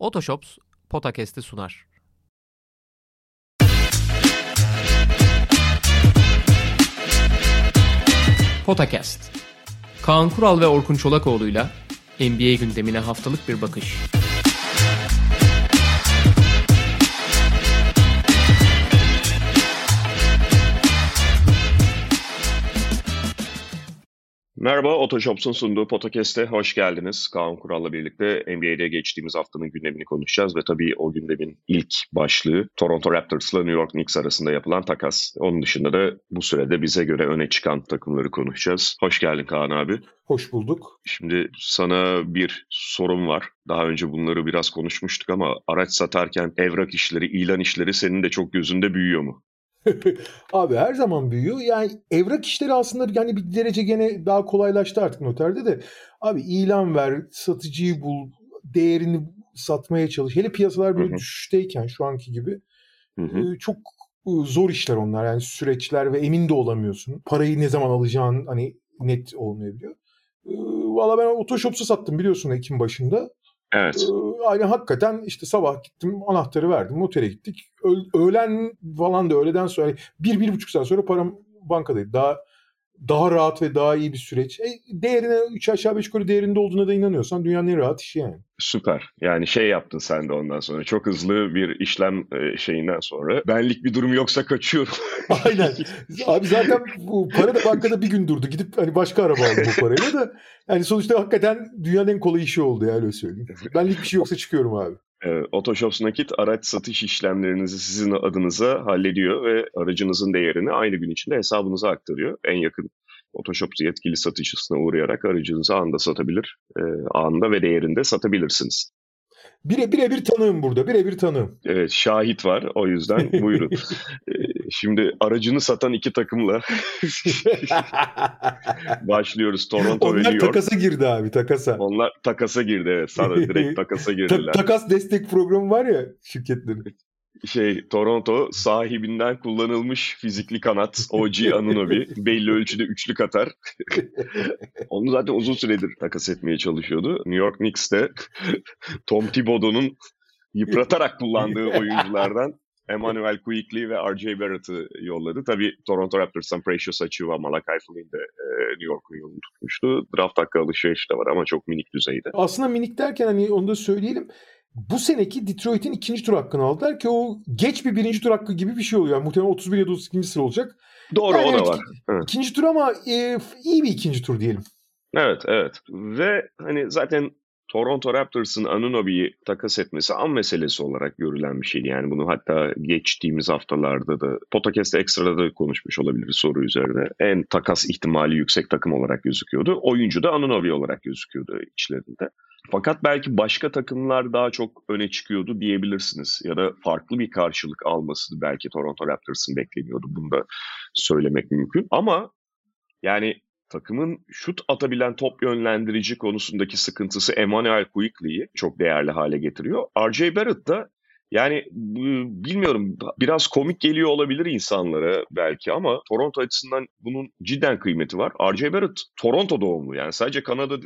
Otoshops Potakest'i sunar. Potakast. Kaan Kural ve Orkun Çolakoğlu'yla NBA gündemine haftalık bir bakış. Merhaba, Otoshops'un sunduğu podcast'e hoş geldiniz. Kaan Kural'la birlikte NBA'de geçtiğimiz haftanın gündemini konuşacağız ve tabii o gündemin ilk başlığı Toronto Raptors'la New York Knicks arasında yapılan takas. Onun dışında da bu sürede bize göre öne çıkan takımları konuşacağız. Hoş geldin Kaan abi. Hoş bulduk. Şimdi sana bir sorum var. Daha önce bunları biraz konuşmuştuk ama araç satarken evrak işleri, ilan işleri senin de çok gözünde büyüyor mu? Abi her zaman büyüyor. Yani evrak işleri aslında yani bir derece gene daha kolaylaştı artık noterde de. Abi ilan ver, satıcıyı bul, değerini satmaya çalış. Hele piyasalar böyle düşüşteyken şu anki gibi çok zor işler onlar. Yani süreçler ve emin de olamıyorsun. Parayı ne zaman alacağın hani net olmayabiliyor. Valla ben Otoshops'a sattım biliyorsun Ekim başında. Evet. Yani hakikaten işte sabah gittim anahtarı verdim otele gittik. öğlen falan da öğleden sonra bir, bir buçuk saat sonra param bankadaydı. Daha daha rahat ve daha iyi bir süreç. E, değerine 3 aşağı 5 yukarı değerinde olduğuna da inanıyorsan dünyanın en rahat işi yani. Süper. Yani şey yaptın sen de ondan sonra. Çok hızlı bir işlem e, şeyinden sonra. Benlik bir durum yoksa kaçıyorum. Aynen. Abi zaten bu para da bankada bir gün durdu. Gidip hani başka araba aldım bu parayla da. Yani sonuçta hakikaten dünyanın en kolay işi oldu ya öyle söyleyeyim. Benlik bir şey yoksa çıkıyorum abi. Evet, Otoshops Nakit araç satış işlemlerinizi sizin adınıza hallediyor ve aracınızın değerini aynı gün içinde hesabınıza aktarıyor. En yakın Otoshops yetkili satıcısına uğrayarak aracınızı anında satabilir, e, anında ve değerinde satabilirsiniz. Bire birebir tanığım burada. Birebir tanığım. Evet şahit var. O yüzden buyurun. E, şimdi aracını satan iki takımla başlıyoruz. Toronto Onlar ve New York. Onlar takasa girdi abi takasa. Onlar takasa girdi evet. Sana direkt takasa girdiler. takas destek programı var ya şirketlerin şey Toronto sahibinden kullanılmış fizikli kanat OG Anunobi belli ölçüde üçlük atar. Onu zaten uzun süredir takas etmeye çalışıyordu. New York Knicks de Tom Thibodeau'nun yıpratarak kullandığı oyunculardan Emmanuel Quickly ve R.J. Barrett'ı yolladı. Tabii Toronto Raptors'tan Precious Achiuwa, Malachi Flynn de e, New York'un yolunu tutmuştu. Draft hakkı alışveriş de var ama çok minik düzeyde. Aslında minik derken hani onu da söyleyelim bu seneki Detroit'in ikinci tur hakkını aldılar ki o geç bir birinci tur hakkı gibi bir şey oluyor. Yani muhtemelen 31 ya da 32. sıra olacak. Doğru yani o da var. Evet. İkinci tur ama e, iyi bir ikinci tur diyelim. Evet evet ve hani zaten Toronto Raptors'ın Anunobi'yi takas etmesi an meselesi olarak görülen bir şeydi. Yani bunu hatta geçtiğimiz haftalarda da Podcast'te ekstrada da konuşmuş olabiliriz soru üzerine. En takas ihtimali yüksek takım olarak gözüküyordu. Oyuncu da Anunobi olarak gözüküyordu içlerinde. Fakat belki başka takımlar daha çok öne çıkıyordu diyebilirsiniz. Ya da farklı bir karşılık alması belki Toronto Raptors'ın bekleniyordu. Bunu da söylemek mümkün. Ama yani takımın şut atabilen top yönlendirici konusundaki sıkıntısı Emmanuel Quickly'yi çok değerli hale getiriyor. R.J. Barrett da yani bilmiyorum biraz komik geliyor olabilir insanlara belki ama Toronto açısından bunun cidden kıymeti var. R.J. Barrett Toronto doğumlu yani sadece Kanadalı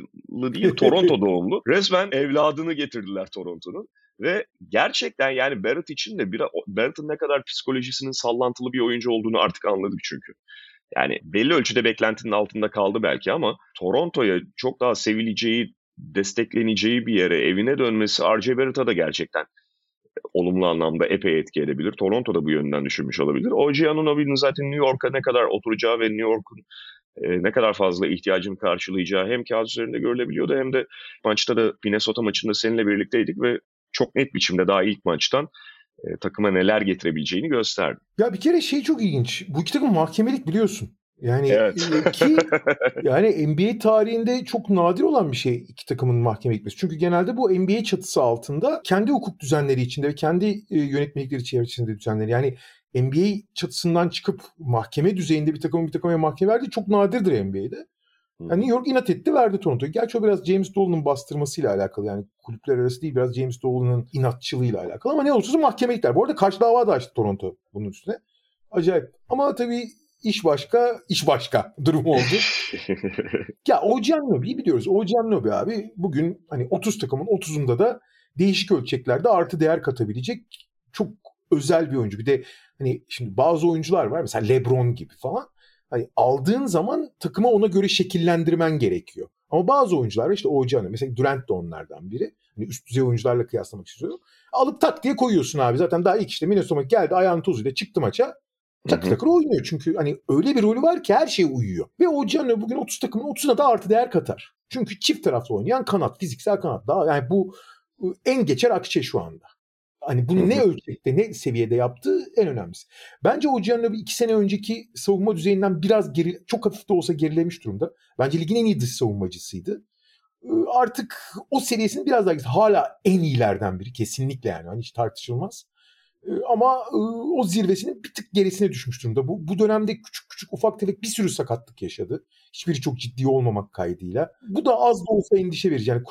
değil Toronto doğumlu. Resmen evladını getirdiler Toronto'nun. Ve gerçekten yani Barrett için de bir Barrett'ın ne kadar psikolojisinin sallantılı bir oyuncu olduğunu artık anladık çünkü. Yani belli ölçüde beklentinin altında kaldı belki ama Toronto'ya çok daha sevileceği, destekleneceği bir yere evine dönmesi R.J. Barrett'a da gerçekten olumlu anlamda epey etki edebilir. Toronto da bu yönden düşünmüş olabilir. OG Anunobi'nin zaten New York'a ne kadar oturacağı ve New York'un e, ne kadar fazla ihtiyacını karşılayacağı hem kağıt üzerinde görülebiliyordu hem de maçta da Minnesota maçında seninle birlikteydik ve çok net biçimde daha ilk maçtan e, takıma neler getirebileceğini gösterdi. Ya bir kere şey çok ilginç. Bu iki takım mahkemelik biliyorsun. Yani evet. E, ki yani NBA tarihinde çok nadir olan bir şey iki takımın mahkeme gitmesi. Çünkü genelde bu NBA çatısı altında kendi hukuk düzenleri içinde ve kendi e, yönetmelikleri içerisinde düzenleri. Yani NBA çatısından çıkıp mahkeme düzeyinde bir takımın bir takıma mahkeme verdiği çok nadirdir NBA'de. Yani New York inat etti verdi Toronto'yu. Gerçi o biraz James Dolan'ın bastırmasıyla alakalı. Yani kulüpler arası değil biraz James Dolan'ın inatçılığıyla alakalı. Ama ne olursa mahkeme gittiler. Bu arada karşı dava da açtı Toronto bunun üstüne. Acayip. Ama tabii iş başka, iş başka durum oldu. ya OG Anunobi'yi biliyoruz. OG Anunobi abi bugün hani 30 takımın 30'unda da değişik ölçeklerde artı değer katabilecek çok özel bir oyuncu. Bir de hani şimdi bazı oyuncular var mesela LeBron gibi falan. Hani aldığın zaman takımı ona göre şekillendirmen gerekiyor. Ama bazı oyuncular işte Oğuzcan'ı mesela Durant de onlardan biri. Hani üst düzey oyuncularla kıyaslamak istiyorum. Alıp tak diye koyuyorsun abi. Zaten daha ilk işte Minnesota geldi ayağın tozuyla çıktı maça. Takır takır oynuyor çünkü hani öyle bir rolü var ki her şeye uyuyor. Ve Oğuzcan bugün 30 takımın 30'una da artı değer katar. Çünkü çift taraflı oynayan kanat, fiziksel kanat. Daha yani bu en geçer akçe şu anda. Hani bunu ne ölçekte, ne seviyede yaptığı en önemlisi. Bence o bir iki sene önceki savunma düzeyinden biraz geri, çok hafif de olsa gerilemiş durumda. Bence ligin en iyi dış savunmacısıydı. Artık o seviyesini biraz daha hala en iyilerden biri kesinlikle yani hani hiç tartışılmaz. Ama o zirvesinin bir tık gerisine düşmüş durumda. Bu, bu dönemde küçük küçük ufak tefek bir sürü sakatlık yaşadı. Hiçbiri çok ciddi olmamak kaydıyla. Bu da az da olsa endişe verici. Yani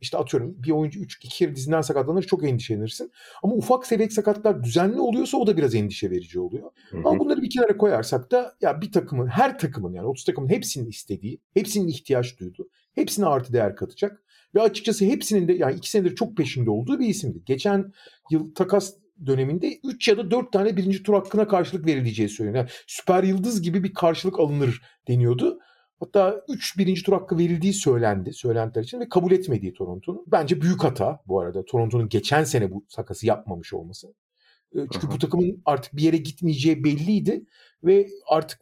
işte atıyorum bir oyuncu 3 2 kere dizinden sakatlanır çok endişelenirsin. Ama ufak seviyek sakatlar düzenli oluyorsa o da biraz endişe verici oluyor. Hı hı. Ama bunları bir kenara koyarsak da ya bir takımın her takımın yani 30 takımın hepsinin istediği, hepsinin ihtiyaç duyduğu, hepsine artı değer katacak. Ve açıkçası hepsinin de yani iki senedir çok peşinde olduğu bir isimdi. Geçen yıl takas döneminde 3 ya da 4 tane birinci tur hakkına karşılık verileceği söyleniyor. Yani süper yıldız gibi bir karşılık alınır deniyordu. Hatta 3 birinci tur hakkı verildiği söylendi söylentiler için ve kabul etmediği Toronto'nun. Bence büyük hata bu arada Toronto'nun geçen sene bu sakası yapmamış olması. Çünkü bu takımın artık bir yere gitmeyeceği belliydi ve artık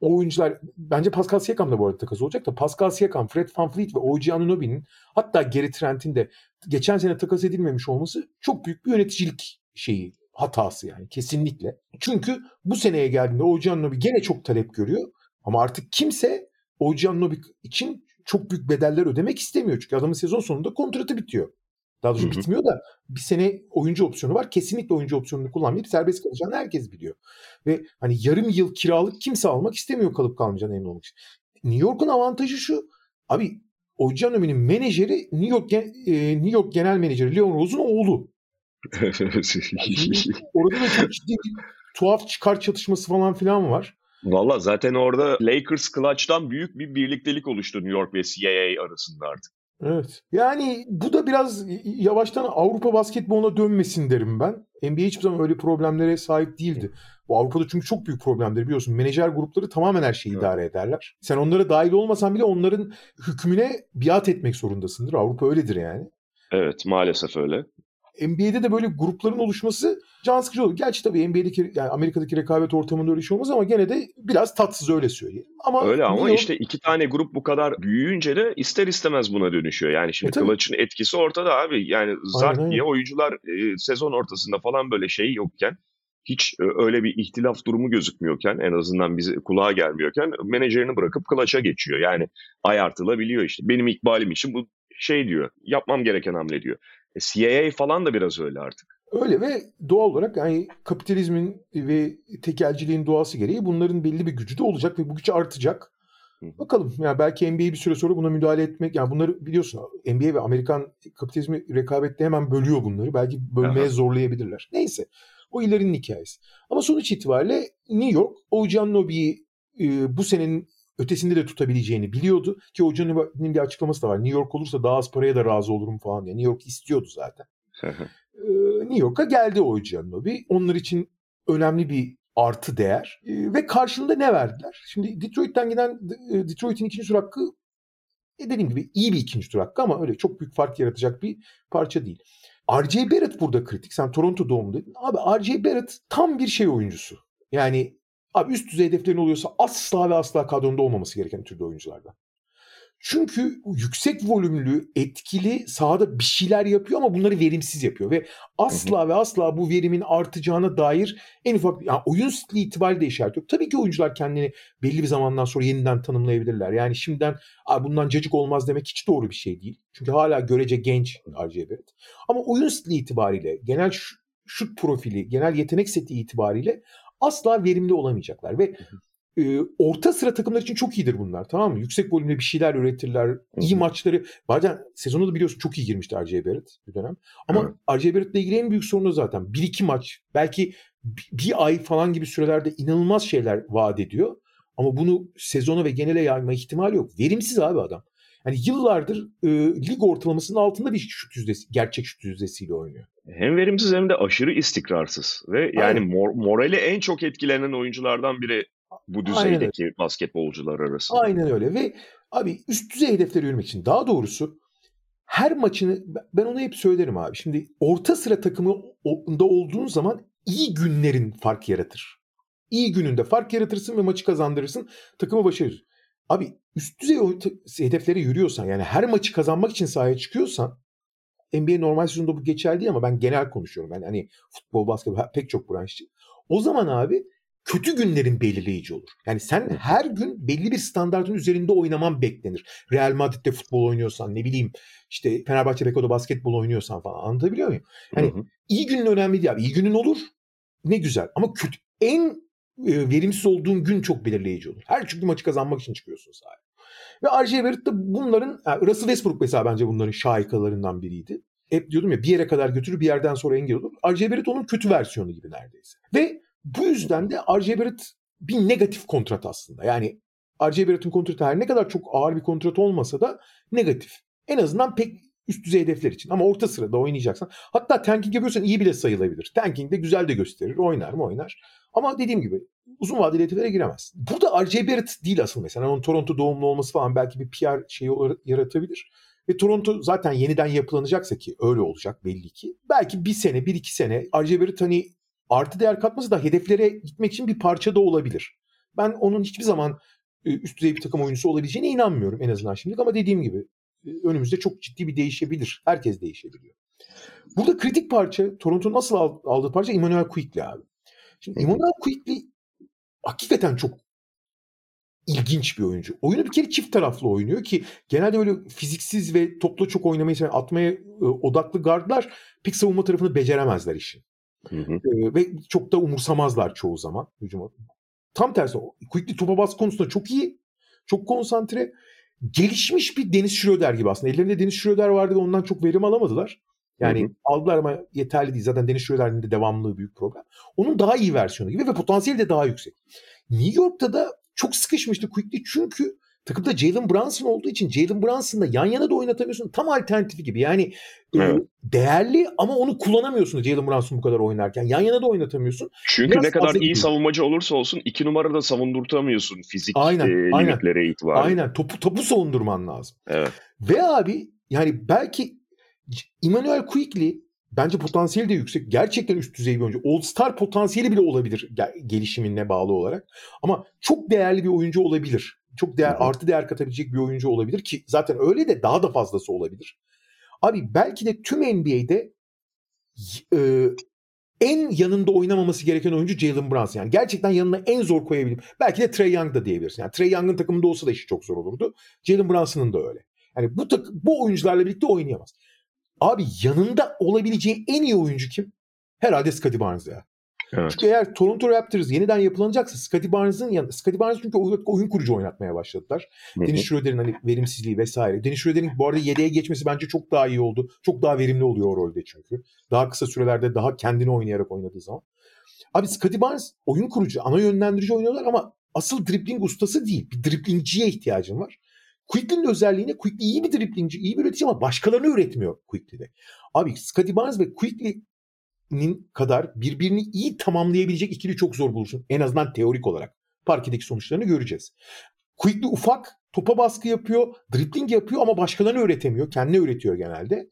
o oyuncular bence Pascal Siakam da bu arada takas olacak da Pascal Siakam, Fred VanVleet ve OG Anunoby'nin hatta Gary Trent'in de geçen sene takas edilmemiş olması çok büyük bir yöneticilik şeyi hatası yani kesinlikle. Çünkü bu seneye geldiğinde OG Anunoby gene çok talep görüyor ama artık kimse OG Anunoby için çok büyük bedeller ödemek istemiyor. Çünkü adamın sezon sonunda kontratı bitiyor. Daha doğrusu bitmiyor da bir sene oyuncu opsiyonu var. Kesinlikle oyuncu opsiyonunu kullanmayıp serbest kalacağını herkes biliyor. Ve hani yarım yıl kiralık kimse almak istemiyor kalıp kalmayacağını emin olmak için. New York'un avantajı şu. Abi Ocanomi'nin menajeri New York e, New York genel menajeri Leon Rose'un oğlu. Orada da çok ciddi bir tuhaf çıkar çatışması falan filan var. Valla zaten orada Lakers Clutch'tan büyük bir birliktelik oluştu New York ve CAA arasında artık. Evet. Yani bu da biraz yavaştan Avrupa basketboluna dönmesin derim ben. NBA hiçbir zaman öyle problemlere sahip değildi. Bu Avrupa'da çünkü çok büyük problemleri biliyorsun. Menajer grupları tamamen her şeyi evet. idare ederler. Sen onlara dahil olmasan bile onların hükmüne biat etmek zorundasındır. Avrupa öyledir yani. Evet maalesef öyle. NBA'de de böyle grupların oluşması can sıkıcı olur. Gerçi tabii NBA'deki yani Amerika'daki rekabet ortamında öyle şey olmaz ama gene de biraz tatsız öyle söyleyeyim. Ama öyle ama New işte iki tane grup bu kadar büyüyünce de ister istemez buna dönüşüyor. Yani şimdi e, Clutch'ın etkisi ortada abi. Yani Zart diye oyuncular e, sezon ortasında falan böyle şey yokken hiç e, öyle bir ihtilaf durumu gözükmüyorken en azından bize kulağa gelmiyorken menajerini bırakıp Clutch'a geçiyor. Yani ayartılabiliyor işte. Benim ikbalim için bu şey diyor. Yapmam gereken hamle diyor. E, CIA falan da biraz öyle artık. Öyle ve doğal olarak yani kapitalizmin ve tekelciliğin doğası gereği bunların belli bir gücü de olacak ve bu güç artacak. Bakalım yani belki NBA bir süre sonra buna müdahale etmek yani bunları biliyorsun NBA ve Amerikan kapitalizmi rekabette hemen bölüyor bunları. Belki bölmeye Aha. zorlayabilirler. Neyse o ilerinin hikayesi. Ama sonuç itibariyle New York OG Anunoby'yi e, bu senenin ötesinde de tutabileceğini biliyordu. Ki hocanın bir açıklaması da var. New York olursa daha az paraya da razı olurum falan diye. New York istiyordu zaten. New York'a geldi o Giannobi. Onlar için önemli bir artı değer. Ve karşılığında ne verdiler? Şimdi Detroit'ten giden Detroit'in ikinci tur hakkı e dediğim gibi iyi bir ikinci tur hakkı ama öyle çok büyük fark yaratacak bir parça değil. R.J. Barrett burada kritik. Sen Toronto doğumlu dedin. Abi R.J. Barrett tam bir şey oyuncusu. Yani Abi üst düzey hedeflerin oluyorsa asla ve asla kadronda olmaması gereken türde oyunculardan. Çünkü yüksek volümlü, etkili sahada bir şeyler yapıyor ama bunları verimsiz yapıyor ve asla hı hı. ve asla bu verimin artacağına dair en ufak yani oyun stili itibariyle de işaret yok. Tabii ki oyuncular kendini belli bir zamandan sonra yeniden tanımlayabilirler. Yani şimdiden bundan cacık olmaz demek hiç doğru bir şey değil. Çünkü hala görece genç RJ Barrett. Ama oyun stili itibariyle, genel şut profili, genel yetenek seti itibariyle asla verimli olamayacaklar ve e, orta sıra takımlar için çok iyidir bunlar tamam mı? Yüksek volümde bir şeyler üretirler. iyi maçları. Bazen sezonu da biliyorsun çok iyi girmişti R.J. Barrett bir dönem. Ama evet. R.J. Barrett'le ilgili en büyük sorunu zaten. Bir iki maç belki bir ay falan gibi sürelerde inanılmaz şeyler vaat ediyor. Ama bunu sezona ve genele yayma ihtimali yok. Verimsiz abi adam. Yani yıllardır e, lig ortalamasının altında bir şut yüzdesi, gerçek şut yüzdesiyle oynuyor. Hem verimsiz hem de aşırı istikrarsız ve yani mor, morali en çok etkilenen oyunculardan biri bu düzeydeki Aynen. basketbolcular arasında. Aynen öyle ve abi üst düzey hedeflere yürümek için daha doğrusu her maçını ben onu hep söylerim abi. Şimdi orta sıra takımında olduğun zaman iyi günlerin fark yaratır. İyi gününde fark yaratırsın ve maçı kazandırırsın. Takımı başarır. Abi üst düzey hedeflere yürüyorsan yani her maçı kazanmak için sahaya çıkıyorsan NBA normal sezonda bu geçerli değil ama ben genel konuşuyorum. Yani hani futbol, basketbol pek çok branşçı. O zaman abi kötü günlerin belirleyici olur. Yani sen her gün belli bir standartın üzerinde oynaman beklenir. Real Madrid'de futbol oynuyorsan ne bileyim işte Fenerbahçe Beko'da basketbol oynuyorsan falan anlatabiliyor muyum? Yani hı hı. iyi günün önemli değil abi. İyi günün olur ne güzel ama kötü en verimsiz olduğun gün çok belirleyici olur. Her çünkü maçı kazanmak için çıkıyorsun sahaya. Ve R.J. Barrett de bunların, yani Russell Westbrook mesela bence bunların şahikalarından biriydi. Hep diyordum ya bir yere kadar götürür bir yerden sonra engel olur. R.J. Barrett onun kötü versiyonu gibi neredeyse. Ve bu yüzden de R.J. Barrett bir negatif kontrat aslında. Yani R.J. Barrett'ın kontratı her ne kadar çok ağır bir kontrat olmasa da negatif. En azından pek üst düzey hedefler için. Ama orta sırada oynayacaksan. Hatta tanking yapıyorsan iyi bile sayılabilir. Tanking de güzel de gösterir. Oynar mı oynar. Ama dediğim gibi uzun vadeli hedeflere giremez. Burada R.J. Barrett değil asıl mesela. Onun Toronto doğumlu olması falan belki bir PR şeyi yaratabilir. Ve Toronto zaten yeniden yapılanacaksa ki öyle olacak belli ki. Belki bir sene, bir iki sene R.J. Barrett hani artı değer katması da hedeflere gitmek için bir parça da olabilir. Ben onun hiçbir zaman e, üst düzey bir takım oyuncusu olabileceğine inanmıyorum en azından şimdilik ama dediğim gibi e, önümüzde çok ciddi bir değişebilir. Herkes değişebiliyor. Burada kritik parça Toronto nasıl aldığı parça Emmanuel Quickly abi. Şimdi Emmanuel Quickly hakikaten çok ilginç bir oyuncu. Oyunu bir kere çift taraflı oynuyor ki genelde böyle fiziksiz ve topla çok oynamayı seven, atmaya e, odaklı gardlar pek savunma tarafını beceremezler işin. Hı hı. E, ve çok da umursamazlar çoğu zaman hücuma. Tam tersi Quickly topa bas konusunda çok iyi. Çok konsantre. Gelişmiş bir Deniz Schroeder gibi aslında. Ellerinde Deniz Schroeder vardı ve ondan çok verim alamadılar. Yani hı hı. aldılar ama yeterli değil. Zaten Deniz Schroeder'in de devamlılığı büyük problem. Onun daha iyi versiyonu gibi ve potansiyeli de daha yüksek. New York'ta da çok sıkışmıştı Quickly çünkü takımda Jalen Brunson olduğu için Jalen Brunson'la yan yana da oynatamıyorsun. Tam alternatifi gibi. Yani e, evet. değerli ama onu kullanamıyorsun Jalen Brunson bu kadar oynarken. Yan yana da oynatamıyorsun. Çünkü Biraz ne kadar iyi savunmacı olursa olsun iki numarada savundurtamıyorsun fizik aynen, e, aynen. limitlere itibaren. Aynen. Topu, topu savundurman lazım. Evet. Ve abi yani belki Emmanuel Quickly bence potansiyeli de yüksek. Gerçekten üst düzey bir oyuncu. All-Star potansiyeli bile olabilir gelişimine bağlı olarak. Ama çok değerli bir oyuncu olabilir. Çok değer, artı değer katabilecek bir oyuncu olabilir ki zaten öyle de daha da fazlası olabilir. Abi belki de tüm NBA'de e, en yanında oynamaması gereken oyuncu Jalen Brunson. Yani gerçekten yanına en zor koyabilir. Belki de Trey Young da diyebilirsin. Yani Trey Young'ın takımında olsa da işi çok zor olurdu. Jalen Brunson'ın da öyle. Yani bu tak bu oyuncularla birlikte oynayamaz. Abi yanında olabileceği en iyi oyuncu kim? Herhalde Scottie Barnes ya. Evet. Çünkü eğer Toronto Raptors yeniden yapılanacaksa Scottie Barnes'ın yanında Scottie Barnes çünkü oyun kurucu oynatmaya başladılar. Hı-hı. Schroeder'in hani verimsizliği vesaire. Dennis Schroeder'in bu arada yedeğe geçmesi bence çok daha iyi oldu. Çok daha verimli oluyor o rolde çünkü. Daha kısa sürelerde daha kendini oynayarak oynadığı zaman. Abi Scottie Barnes oyun kurucu, ana yönlendirici oynuyorlar ama asıl dribbling ustası değil. Bir dribblingciye ihtiyacın var. Quickly'nin özelliğine Quickly iyi bir driblingci, iyi bir üretici ama başkalarını üretmiyor Quickly'de. Abi Scottie Barnes ve Quickly'nin kadar birbirini iyi tamamlayabilecek ikili çok zor bulursun. En azından teorik olarak. Parkedeki sonuçlarını göreceğiz. Quickly ufak, topa baskı yapıyor, dribbling yapıyor ama başkalarını üretemiyor. Kendine üretiyor genelde.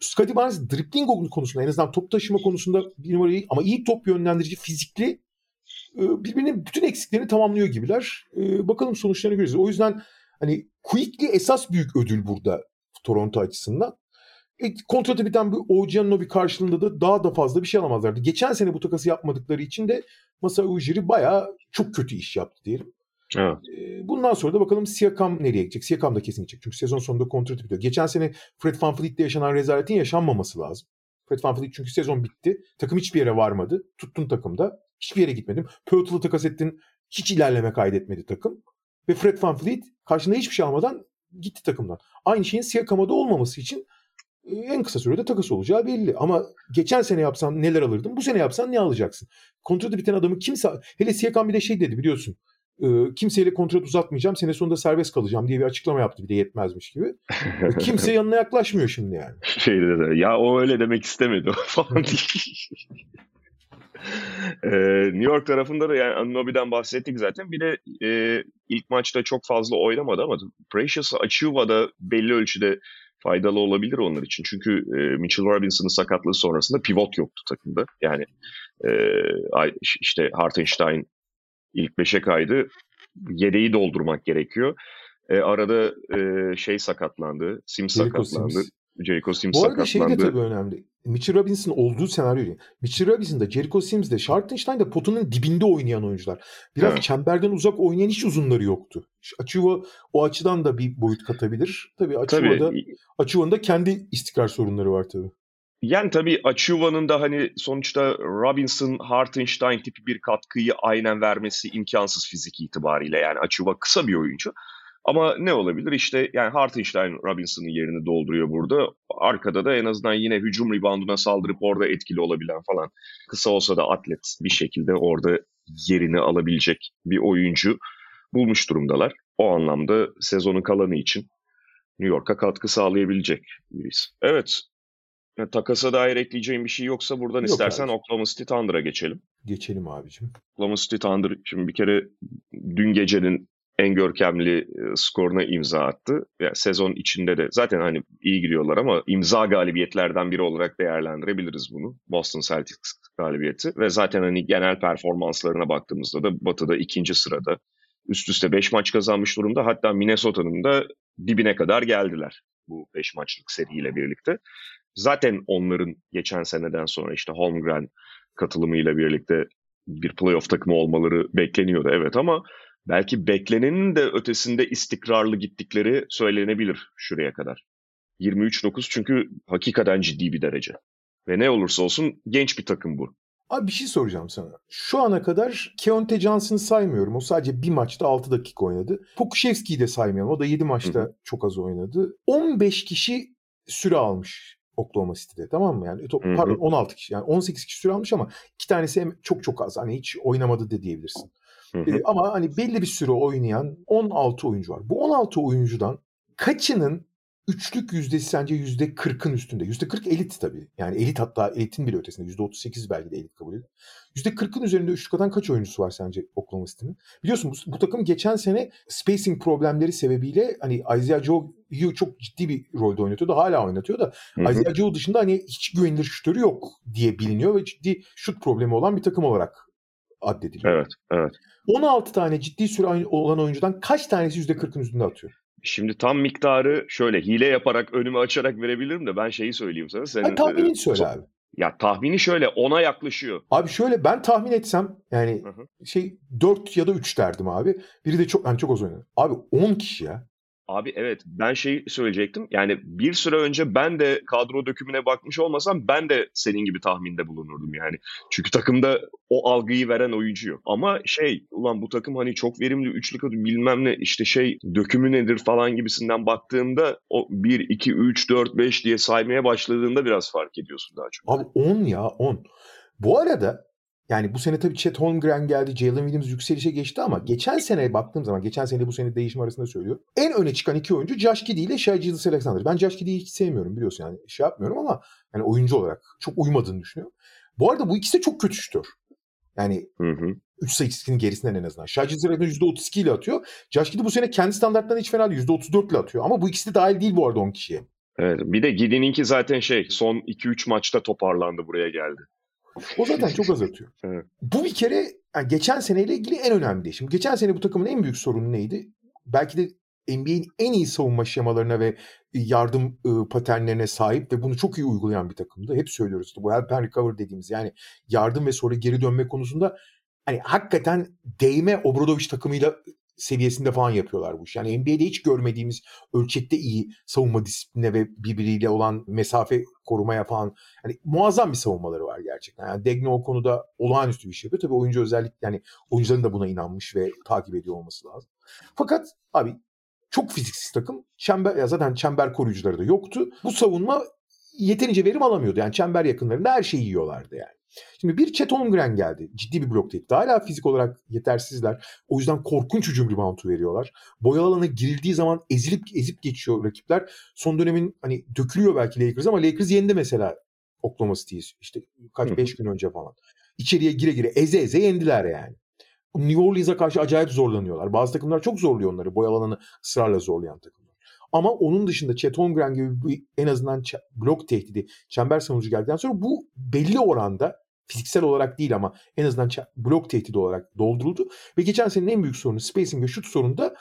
Scottie Barnes dribbling konusunda en azından top taşıma konusunda bir numarayı ama iyi top yönlendirici, fizikli birbirinin bütün eksiklerini tamamlıyor gibiler. Bakalım sonuçlarını göreceğiz. O yüzden Hani Quickly esas büyük ödül burada Toronto açısından. E, kontratı biten bir Ojianobi karşılığında da daha da fazla bir şey alamazlardı. Geçen sene bu takası yapmadıkları için de Masa Ujiri bayağı çok kötü iş yaptı diyelim. Evet. E, bundan sonra da bakalım Siakam nereye gidecek? Siakam da kesin gidecek. Çünkü sezon sonunda kontratı bitiyor. Geçen sene Fred VanVleet'te yaşanan rezaletin yaşanmaması lazım. Fred VanVleet çünkü sezon bitti. Takım hiçbir yere varmadı. Tuttun takımda. Hiçbir yere gitmedim. Pörtle'ı takas ettin. Hiç ilerleme kaydetmedi takım. Ve Fred Van Vliet karşında hiçbir şey almadan gitti takımdan. Aynı şeyin Siakam'a da olmaması için e, en kısa sürede takas olacağı belli. Ama geçen sene yapsan neler alırdın? Bu sene yapsan ne alacaksın? Kontratı biten adamı kimse... Hele Siakam bir de şey dedi biliyorsun. e, kimseyle kontrat uzatmayacağım sene sonunda serbest kalacağım diye bir açıklama yaptı bir de yetmezmiş gibi. E, kimse yanına yaklaşmıyor şimdi yani. Şeyde de ya o öyle demek istemedi falan ee, New York tarafında da yani Anunobi'den bahsettik zaten. Bir de e, ilk maçta çok fazla oynamadı ama Precious Achiuwa da belli ölçüde faydalı olabilir onlar için. Çünkü e, Mitchell Robinson'ın sakatlığı sonrasında pivot yoktu takımda. Yani e, işte Hartenstein ilk beşe kaydı. Yedeği doldurmak gerekiyor. E, arada e, şey sakatlandı. Sim sakatlandı. Sims. Jericho Sims Bu arada sakatlandı. şey de tabii önemli. Mitchell Robinson olduğu senaryo değil. Mitchell Robinson da Jericho Sims de Schartenstein de potunun dibinde oynayan oyuncular. Biraz evet. çemberden uzak oynayan hiç uzunları yoktu. Açıva o açıdan da bir boyut katabilir. Tabii Açıva'da Açıva'nın da kendi istikrar sorunları var tabii. Yani tabii Açuva'nın da hani sonuçta Robinson, Hartenstein tipi bir katkıyı aynen vermesi imkansız fizik itibariyle. Yani Açuva kısa bir oyuncu. Ama ne olabilir? İşte yani Hartenstein Robinson'ın yerini dolduruyor burada. Arkada da en azından yine hücum rebounduna saldırıp orada etkili olabilen falan. Kısa olsa da atlet bir şekilde orada yerini alabilecek bir oyuncu bulmuş durumdalar. O anlamda sezonun kalanı için New York'a katkı sağlayabilecek birisi. Evet. Takasa dair ekleyeceğim bir şey yoksa buradan Yok istersen abi. Oklahoma City Thunder'a geçelim. Geçelim abicim. Oklahoma City Thunder şimdi bir kere dün gecenin en görkemli e, skoruna imza attı. Yani sezon içinde de zaten hani iyi gidiyorlar ama imza galibiyetlerden biri olarak değerlendirebiliriz bunu. Boston Celtics galibiyeti ve zaten hani genel performanslarına baktığımızda da Batı'da ikinci sırada. Üst üste 5 maç kazanmış durumda. Hatta Minnesota'nın da dibine kadar geldiler bu 5 maçlık seriyle birlikte. Zaten onların geçen seneden sonra işte Holmgren katılımıyla birlikte bir playoff takımı olmaları bekleniyordu evet ama belki beklenenin de ötesinde istikrarlı gittikleri söylenebilir şuraya kadar. 23-9 çünkü hakikaten ciddi bir derece. Ve ne olursa olsun genç bir takım bu. Abi bir şey soracağım sana. Şu ana kadar Keontae Johnson'ı saymıyorum. O sadece bir maçta 6 dakika oynadı. Pokuševski'yi de saymıyorum. O da 7 maçta Hı-hı. çok az oynadı. 15 kişi süre almış Oklahoma City'de tamam mı? Yani top, pardon 16 kişi yani 18 kişi süre almış ama iki tanesi çok çok az. Hani hiç oynamadı de diyebilirsin. E, ama hani belli bir süre oynayan 16 oyuncu var. Bu 16 oyuncudan kaçının üçlük yüzdesi sence yüzde 40'ın üstünde? Yüzde 40 elit tabii. Yani elit hatta elitin bile ötesinde. Yüzde 38 belki de elit kabul edilir. Yüzde 40'ın üzerinde üçlük atan kaç oyuncusu var sence Oklahoma City'nin? Biliyorsun bu, bu takım geçen sene spacing problemleri sebebiyle hani Isaiah Joe'yu çok ciddi bir rolde oynatıyordu. Hala oynatıyor da hı hı. Isaiah Joe dışında hani hiç güvenilir şutörü yok diye biliniyor ve ciddi şut problemi olan bir takım olarak addediliyor. Evet, evet. 16 tane ciddi süre olan oyuncudan kaç tanesi %40'ın üstünde atıyor? Şimdi tam miktarı şöyle hile yaparak önümü açarak verebilirim de ben şeyi söyleyeyim sana. Senin, ha, tahmini söyle abi. Ya tahmini şöyle ona yaklaşıyor. Abi şöyle ben tahmin etsem yani hı hı. şey 4 ya da 3 derdim abi. Biri de çok hani çok az oynadı. Abi 10 kişi ya. Abi evet ben şey söyleyecektim. Yani bir süre önce ben de kadro dökümüne bakmış olmasam ben de senin gibi tahminde bulunurdum yani. Çünkü takımda o algıyı veren oyuncu yok. Ama şey ulan bu takım hani çok verimli üçlük adı bilmem ne işte şey dökümü nedir falan gibisinden baktığında o 1, 2, 3, 4, 5 diye saymaya başladığında biraz fark ediyorsun daha çok. Abi 10 ya 10. Bu arada yani bu sene tabii Chet Holmgren geldi, Jalen Williams yükselişe geçti ama geçen sene baktığım zaman, geçen sene bu sene değişim arasında söylüyor. En öne çıkan iki oyuncu Josh Giddey ile Shai Gildas Alexander. Ben Josh Giddey'i hiç sevmiyorum biliyorsun yani şey yapmıyorum ama yani oyuncu olarak çok uymadığını düşünüyorum. Bu arada bu ikisi de çok kötü şutör. Yani hı hı. 3 sayısının gerisinden en azından. Shai Gildas Alexander %32 ile atıyor. Josh Giddey bu sene kendi standartlarından hiç fena değil. %34 ile atıyor. Ama bu ikisi de dahil değil bu arada 10 kişiye. Evet, bir de Giddey'ninki zaten şey son 2-3 maçta toparlandı buraya geldi. O zaten çok az atıyor. evet. Bu bir kere yani geçen seneyle ilgili en önemli değişim. Geçen sene bu takımın en büyük sorunu neydi? Belki de NBA'in en iyi savunma şemalarına ve yardım ıı, paternlerine sahip ve bunu çok iyi uygulayan bir takımdı. Hep söylüyoruz bu help and recover dediğimiz yani yardım ve sonra geri dönme konusunda hani hakikaten değme Obradoviç takımıyla seviyesinde falan yapıyorlar bu iş. Yani NBA'de hiç görmediğimiz ölçekte iyi savunma disipline ve birbiriyle olan mesafe koruma falan. Yani muazzam bir savunmaları var gerçekten. Yani Degno o konuda olağanüstü bir şey yapıyor. Tabii oyuncu özellik yani oyuncuların da buna inanmış ve takip ediyor olması lazım. Fakat abi çok fiziksiz takım. Çember, ya zaten çember koruyucuları da yoktu. Bu savunma yeterince verim alamıyordu. Yani çember yakınlarında her şeyi yiyorlardı yani. Şimdi bir Chet Holmgren geldi. Ciddi bir blok tehdidi. Hala fizik olarak yetersizler. O yüzden korkunç hücum reboundu veriyorlar. Boyalı alana girildiği zaman ezilip ezip geçiyor rakipler. Son dönemin hani dökülüyor belki Lakers ama Lakers yendi mesela Oklahoma City'yi. İşte kaç 5 gün önce falan. İçeriye gire gire eze eze yendiler yani. New Orleans'a karşı acayip zorlanıyorlar. Bazı takımlar çok zorluyor onları. Boy alanını ısrarla zorlayan takımlar. Ama onun dışında Chet Holmgren gibi bir, en azından blok tehdidi, çember savunucu geldikten sonra bu belli oranda fiziksel olarak değil ama en azından blok tehdidi olarak dolduruldu. Ve geçen senenin en büyük sorunu spacing ve şut sorunu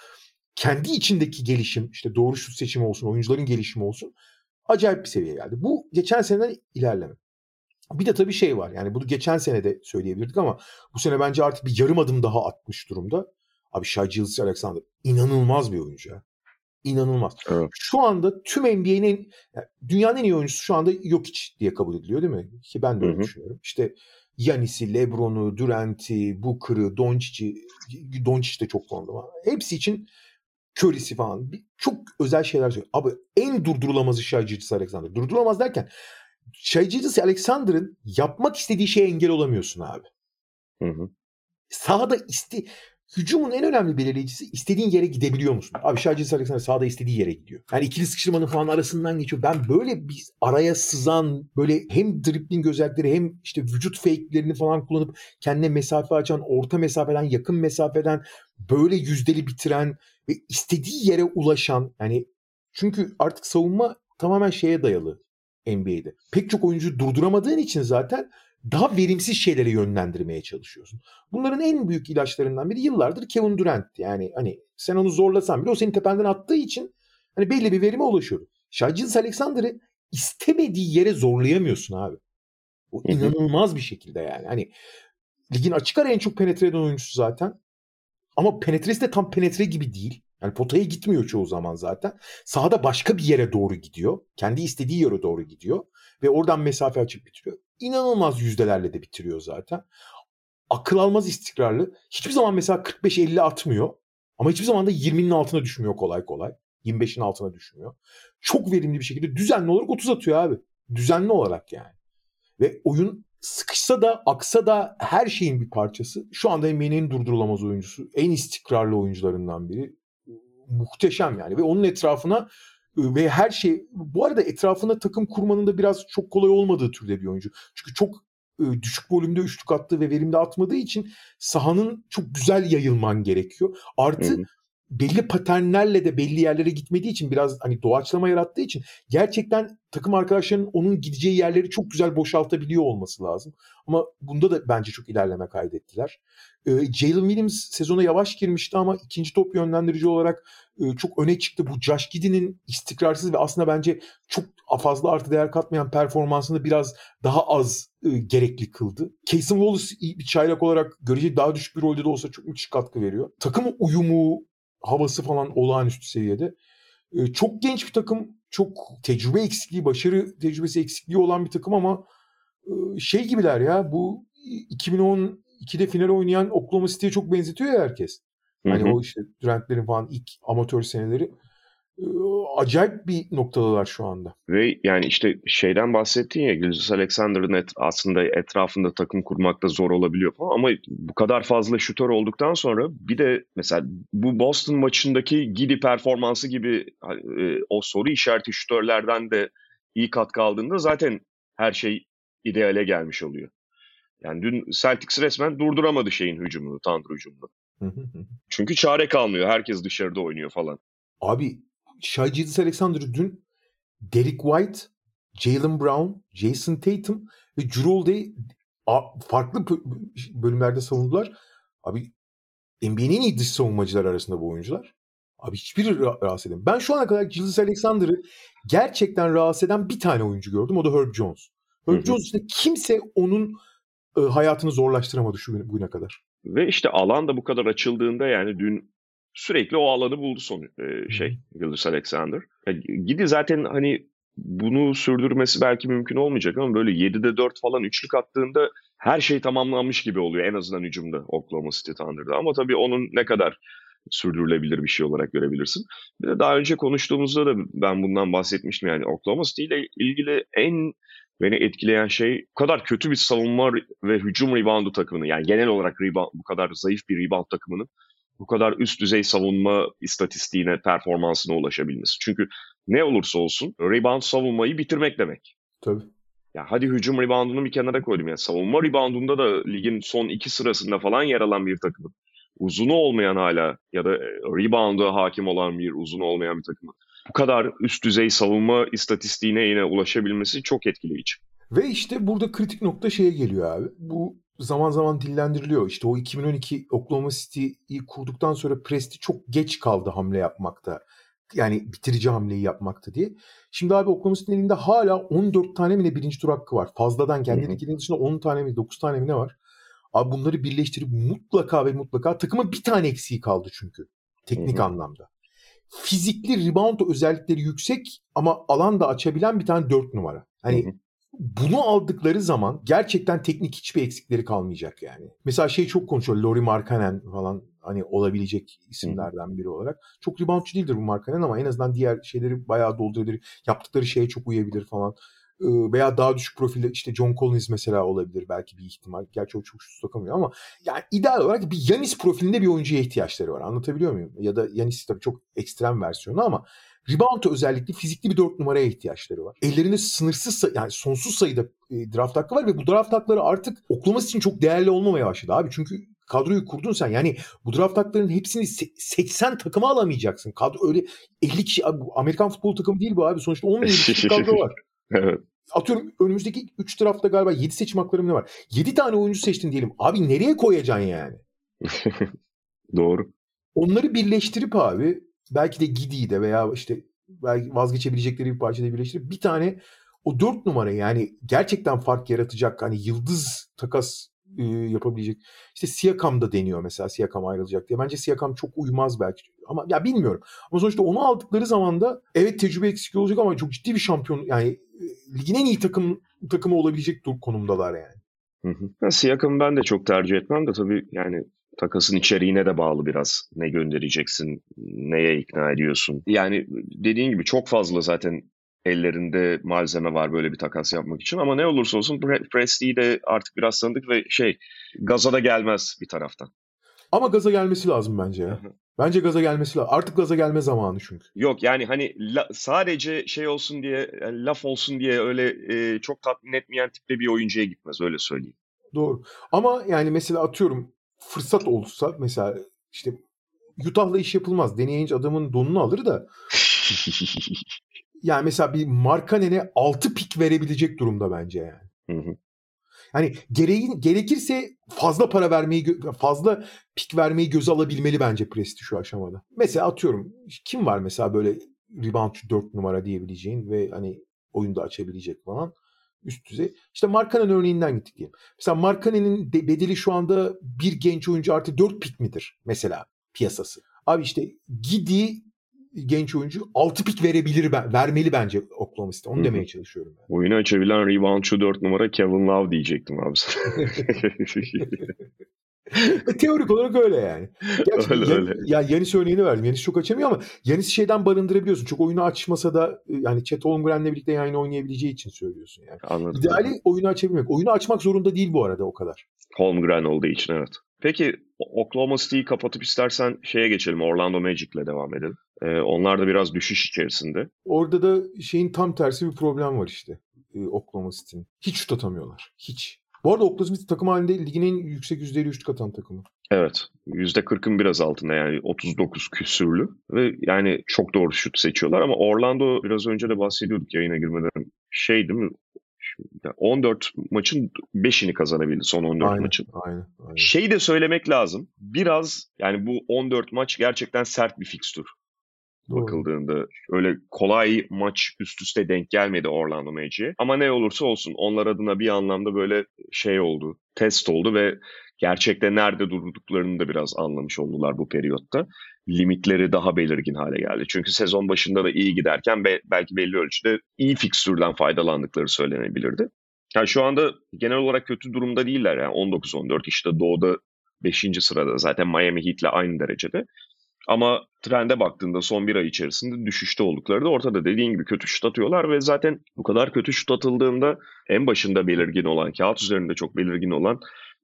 kendi içindeki gelişim, işte doğru şut seçimi olsun, oyuncuların gelişimi olsun acayip bir seviyeye geldi. Bu geçen seneden ilerleme. Bir de tabii şey var yani bunu geçen sene de söyleyebilirdik ama bu sene bence artık bir yarım adım daha atmış durumda. Abi Shai Alexander inanılmaz bir oyuncu ya. İnanılmaz. Evet. Şu anda tüm NBA'nin yani dünyanın en iyi oyuncusu şu anda yok hiç diye kabul ediliyor değil mi? Ki ben de öyle Hı-hı. düşünüyorum. İşte Yanis'i, LeBron'u, Durant'i, Booker'ı, Doncic'i, Doncic de çok formda var. Hepsi için Curry'si falan çok özel şeyler söylüyor. Abi en durdurulamazı Shai Gilles Alexander. Durdurulamaz derken Shai Alexander'ın yapmak istediği şeye engel olamıyorsun abi. Hı hı. Sahada isti hücumun en önemli belirleyicisi istediğin yere gidebiliyor musun? Abi Shai Alexander sahada istediği yere gidiyor. Yani ikili sıkıştırmanın falan arasından geçiyor. Ben böyle bir araya sızan böyle hem dribbling özellikleri hem işte vücut fake'lerini falan kullanıp kendine mesafe açan, orta mesafeden, yakın mesafeden böyle yüzdeli bitiren ve istediği yere ulaşan yani çünkü artık savunma tamamen şeye dayalı NBA'de. Pek çok oyuncu durduramadığın için zaten daha verimsiz şeylere yönlendirmeye çalışıyorsun. Bunların en büyük ilaçlarından biri yıllardır Kevin Durant. Yani hani sen onu zorlasan bile o senin tependen attığı için hani belli bir verime ulaşıyor. Shai Alexander'ı istemediği yere zorlayamıyorsun abi. Bu inanılmaz bir şekilde yani. Hani ligin açık ara en çok penetre eden oyuncusu zaten. Ama penetresi de tam penetre gibi değil. Yani potaya gitmiyor çoğu zaman zaten. Sahada başka bir yere doğru gidiyor. Kendi istediği yere doğru gidiyor. Ve oradan mesafe açıp bitiriyor. İnanılmaz yüzdelerle de bitiriyor zaten. Akıl almaz istikrarlı. Hiçbir zaman mesela 45-50 atmıyor. Ama hiçbir zaman da 20'nin altına düşmüyor kolay kolay. 25'in altına düşmüyor. Çok verimli bir şekilde düzenli olarak 30 atıyor abi. Düzenli olarak yani. Ve oyun sıkışsa da aksa da her şeyin bir parçası. Şu anda NBA'nin en durdurulamaz oyuncusu. En istikrarlı oyuncularından biri muhteşem yani ve onun etrafına ve her şey bu arada etrafına takım kurmanın da biraz çok kolay olmadığı türde bir oyuncu. Çünkü çok düşük volümde üçlük attığı ve verimde atmadığı için sahanın çok güzel yayılman gerekiyor. Artı hı. Belli paternlerle de belli yerlere gitmediği için biraz hani doğaçlama yarattığı için gerçekten takım arkadaşlarının onun gideceği yerleri çok güzel boşaltabiliyor olması lazım. Ama bunda da bence çok ilerleme kaydettiler. E, Jalen Williams sezona yavaş girmişti ama ikinci top yönlendirici olarak e, çok öne çıktı. Bu Josh Giddey'nin istikrarsız ve aslında bence çok fazla artı değer katmayan performansını biraz daha az e, gerekli kıldı. Casey Wallace bir çaylak olarak görece daha düşük bir rolde de olsa çok müthiş katkı veriyor. Takım uyumu, havası falan olağanüstü seviyede. E, çok genç bir takım, çok tecrübe eksikliği, başarı tecrübesi eksikliği olan bir takım ama e, şey gibiler ya bu 2010 2'de final oynayan Oklahoma City'ye çok benzetiyor ya herkes. Hani o işte Durant'lerin falan ilk amatör seneleri acayip bir noktadalar şu anda. Ve yani işte şeyden bahsettin ya Gilgis Alexander'ın et, aslında etrafında takım kurmakta zor olabiliyor falan ama bu kadar fazla şutör olduktan sonra bir de mesela bu Boston maçındaki Gidi performansı gibi e, o soru işareti şutörlerden de iyi katkı aldığında zaten her şey ideale gelmiş oluyor. Yani dün Celtics resmen durduramadı şeyin hücumunu, Thunder hücumunu. Çünkü çare kalmıyor. Herkes dışarıda oynuyor falan. Abi Shai Gilles Alexander dün Derek White, Jalen Brown, Jason Tatum ve Drew Holiday farklı bölümlerde savundular. Abi NBA'nin en iyi dış savunmacılar arasında bu oyuncular. Abi hiçbiri rahatsız edemiyor. Ben şu ana kadar Gilles Alexander'ı gerçekten rahatsız eden bir tane oyuncu gördüm. O da Herb Jones. Herb Jones işte kimse onun hayatını zorlaştıramadı şu bugüne kadar. Ve işte alan da bu kadar açıldığında yani dün sürekli o alanı buldu son e, şey Gildas Alexander. Yani gidi zaten hani bunu sürdürmesi belki mümkün olmayacak ama böyle 7'de 4 falan üçlük attığında her şey tamamlanmış gibi oluyor en azından hücumda Oklahoma City Thunder'da. Ama tabii onun ne kadar sürdürülebilir bir şey olarak görebilirsin. Bir de daha önce konuştuğumuzda da ben bundan bahsetmiştim yani Oklahoma City ile ilgili en beni etkileyen şey bu kadar kötü bir savunma ve hücum reboundu takımını yani genel olarak rebound, bu kadar zayıf bir rebound takımının bu kadar üst düzey savunma istatistiğine, performansına ulaşabilmesi. Çünkü ne olursa olsun rebound savunmayı bitirmek demek. Tabii. Ya hadi hücum reboundunu bir kenara koydum. Yani savunma reboundunda da ligin son iki sırasında falan yer alan bir takımın uzunu olmayan hala ya da e, rebound'a hakim olan bir uzun olmayan bir takımın bu kadar üst düzey savunma istatistiğine yine ulaşabilmesi çok etkileyici. Ve işte burada kritik nokta şeye geliyor abi. Bu zaman zaman dillendiriliyor. İşte o 2012 Oklahoma City'yi kurduktan sonra Presti çok geç kaldı hamle yapmakta. Yani bitirici hamleyi yapmakta diye. Şimdi abi Oklahoma City'nin elinde hala 14 tane mi ne birinci tur hakkı var. Fazladan kendi liginin dışında 10 tane mi 9 tane mi ne var? Abi bunları birleştirip mutlaka ve mutlaka takımın bir tane eksiği kaldı çünkü. Teknik Hı-hı. anlamda. Fizikli rebound özellikleri yüksek ama alan da açabilen bir tane 4 numara. Hani Hı-hı bunu aldıkları zaman gerçekten teknik hiçbir eksikleri kalmayacak yani. Mesela şey çok konuşuyor. Lori Markkanen falan hani olabilecek isimlerden biri olarak. Çok reboundçı değildir bu Markkanen ama en azından diğer şeyleri bayağı doldurabilir. Yaptıkları şeye çok uyabilir falan. Veya daha düşük profilde işte John Collins mesela olabilir belki bir ihtimal. Gerçi o çok şut sokamıyor ama yani ideal olarak bir Yanis profilinde bir oyuncuya ihtiyaçları var. Anlatabiliyor muyum? Ya da Yanis tabii çok ekstrem versiyonu ama Rebound özellikle fizikli bir dört numaraya ihtiyaçları var. Ellerinde sınırsız yani sonsuz sayıda e, draft hakkı var ve bu draft hakları artık oklaması için çok değerli olmamaya başladı abi. Çünkü kadroyu kurdun sen. Yani bu draft haklarının hepsini 80 takıma alamayacaksın. Kadro öyle 50 kişi abi, Amerikan futbol takımı değil bu abi. Sonuçta 10 kişi kadro var. evet. Atıyorum önümüzdeki 3 draftta galiba 7 seçim hakları ne var? 7 tane oyuncu seçtin diyelim. Abi nereye koyacaksın yani? Doğru. Onları birleştirip abi belki de Gidi'yi de veya işte belki vazgeçebilecekleri bir parçada birleştirip bir tane o dört numara yani gerçekten fark yaratacak hani yıldız takas e, yapabilecek. İşte Siakam da deniyor mesela Siakam ayrılacak diye. Bence Siakam çok uymaz belki. Ama ya bilmiyorum. Ama sonuçta onu aldıkları zaman da evet tecrübe eksikliği olacak ama çok ciddi bir şampiyon yani ligin en iyi takım takımı olabilecek konumdalar yani. Hı hı. Siakam'ı ben de çok tercih etmem de tabii yani takasın içeriğine de bağlı biraz. Ne göndereceksin, neye ikna ediyorsun. Yani dediğin gibi çok fazla zaten ellerinde malzeme var böyle bir takas yapmak için. Ama ne olursa olsun Presti'yi de artık biraz tanıdık ve şey gaza da gelmez bir taraftan. Ama gaza gelmesi lazım bence ya. Bence gaza gelmesi lazım. Artık gaza gelme zamanı çünkü. Yok yani hani la, sadece şey olsun diye, yani laf olsun diye öyle e, çok tatmin etmeyen tipte bir oyuncuya gitmez öyle söyleyeyim. Doğru. Ama yani mesela atıyorum fırsat olsa mesela işte Utah'la iş yapılmaz. Deneyince adamın donunu alır da yani mesela bir Markanen'e 6 pik verebilecek durumda bence yani. Hı hı. Yani gereğin, gerekirse fazla para vermeyi fazla pik vermeyi göze alabilmeli bence Presti şu aşamada. Mesela atıyorum kim var mesela böyle rebound 4 numara diyebileceğin ve hani oyunda açabilecek falan üst düzey. İşte Markkanen örneğinden gittik diyelim. Mesela Markkanen'in bedeli şu anda bir genç oyuncu artı 4 pik midir mesela piyasası? Abi işte Gidi genç oyuncu 6 pik verebilir vermeli bence Oklahoma City. Onu Hı-hı. demeye çalışıyorum. Ben. Oyunu açabilen reboundçu 4 numara Kevin Love diyecektim abi. teorik olarak öyle yani. Gerçi öyle, Yan, öyle. Ya Yanis örneğini verdim. Yanis çok açamıyor ama Yanis'i şeyden barındırabiliyorsun. Çok oyunu açmasa da e, yani Chet Holmgren'le birlikte yayını oynayabileceği için söylüyorsun yani. Anladım. İdeali oyunu açabilmek. Oyunu açmak zorunda değil bu arada o kadar. Holmgren olduğu için evet. Peki Oklahoma City'yi kapatıp istersen şeye geçelim. Orlando Magic'le devam edelim. Ee, onlar da biraz düşüş içerisinde. Orada da şeyin tam tersi bir problem var işte. Ee, Oklahoma City'nin. Hiç şut atamıyorlar. Hiç. Bu arada Oklahoma City takım halinde ligin en yüksek yüzdeyle üçlük atan takımı. Evet. %40'ın biraz altında yani 39 küsürlü ve yani çok doğru şut seçiyorlar ama Orlando biraz önce de bahsediyorduk yayına girmeden şey değil mi 14 maçın 5'ini kazanabildi son 14 aynen, maçın. Aynen, aynen. Şeyi de söylemek lazım. Biraz yani bu 14 maç gerçekten sert bir fikstür. Doğru. bakıldığında. Öyle kolay maç üst üste denk gelmedi Orlando Magic'e. Ama ne olursa olsun onlar adına bir anlamda böyle şey oldu, test oldu ve gerçekten nerede durduklarını da biraz anlamış oldular bu periyotta. Limitleri daha belirgin hale geldi. Çünkü sezon başında da iyi giderken be, belki belli ölçüde iyi fikstürden faydalandıkları söylenebilirdi. Yani şu anda genel olarak kötü durumda değiller. Yani 19-14 işte doğuda 5. sırada zaten Miami Heat'le aynı derecede. Ama trende baktığında son bir ay içerisinde düşüşte oldukları da ortada. Dediğin gibi kötü şut atıyorlar ve zaten bu kadar kötü şut atıldığında en başında belirgin olan, kağıt üzerinde çok belirgin olan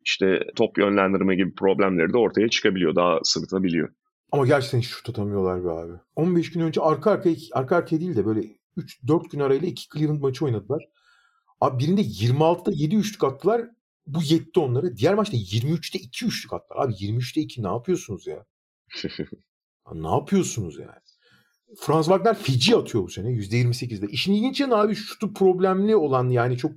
işte top yönlendirme gibi problemleri de ortaya çıkabiliyor. Daha sırıtabiliyor. Ama gerçekten hiç şut atamıyorlar be abi. 15 gün önce arka arkaya, arka arkaya değil de böyle 3-4 gün arayla iki Cleveland maçı oynadılar. Abi birinde 26'da 7 üçlük attılar. Bu yetti onlara. Diğer maçta 23'te 2 üçlük attılar. Abi 23'te 2 ne yapıyorsunuz ya? ne yapıyorsunuz yani? Franz Wagner feci atıyor bu sene %28'de. İşin ilginç yanı abi şutu problemli olan yani çok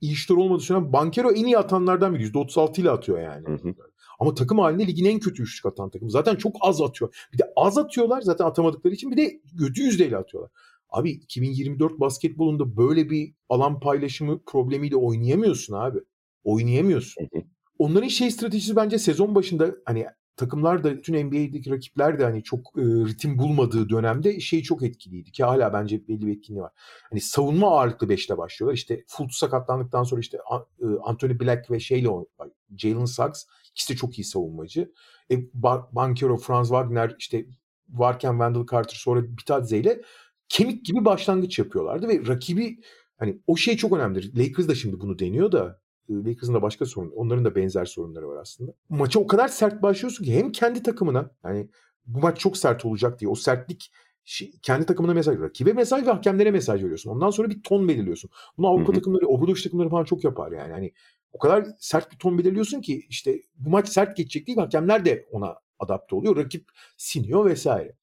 iyi şutör olmadığı söylenen Bankero en iyi atanlardan biri. %36 ile atıyor yani. Hı hı. Ama takım halinde ligin en kötü üçlük atan takım. Zaten çok az atıyor. Bir de az atıyorlar zaten atamadıkları için bir de kötü yüzdeyle atıyorlar. Abi 2024 basketbolunda böyle bir alan paylaşımı problemiyle oynayamıyorsun abi. Oynayamıyorsun. Onların şey stratejisi bence sezon başında hani takımlar da bütün NBA'deki rakipler de hani çok e, ritim bulmadığı dönemde şey çok etkiliydi ki hala bence belli bir etkinliği var. Hani savunma ağırlıklı beşle başlıyorlar. İşte Fultz sakatlandıktan sonra işte e, Anthony Black ve şeyle Jalen Suggs ikisi de çok iyi savunmacı. E, Bankero, Franz Wagner işte varken Wendell Carter sonra Bitadze ile kemik gibi başlangıç yapıyorlardı ve rakibi hani o şey çok önemlidir. Lakers da şimdi bunu deniyor da Lakers'ın da başka sorun, onların da benzer sorunları var aslında. Maça o kadar sert başlıyorsun ki hem kendi takımına yani bu maç çok sert olacak diye o sertlik kendi takımına mesaj, rakibe mesaj ve hakemlere mesaj veriyorsun. Ondan sonra bir ton belirliyorsun. Bunu Avrupa Hı-hı. takımları, Obradoviç takımları falan çok yapar yani. Hani o kadar sert bir ton belirliyorsun ki işte bu maç sert geçecek değil hakemler de ona adapte oluyor. Rakip siniyor vesaire.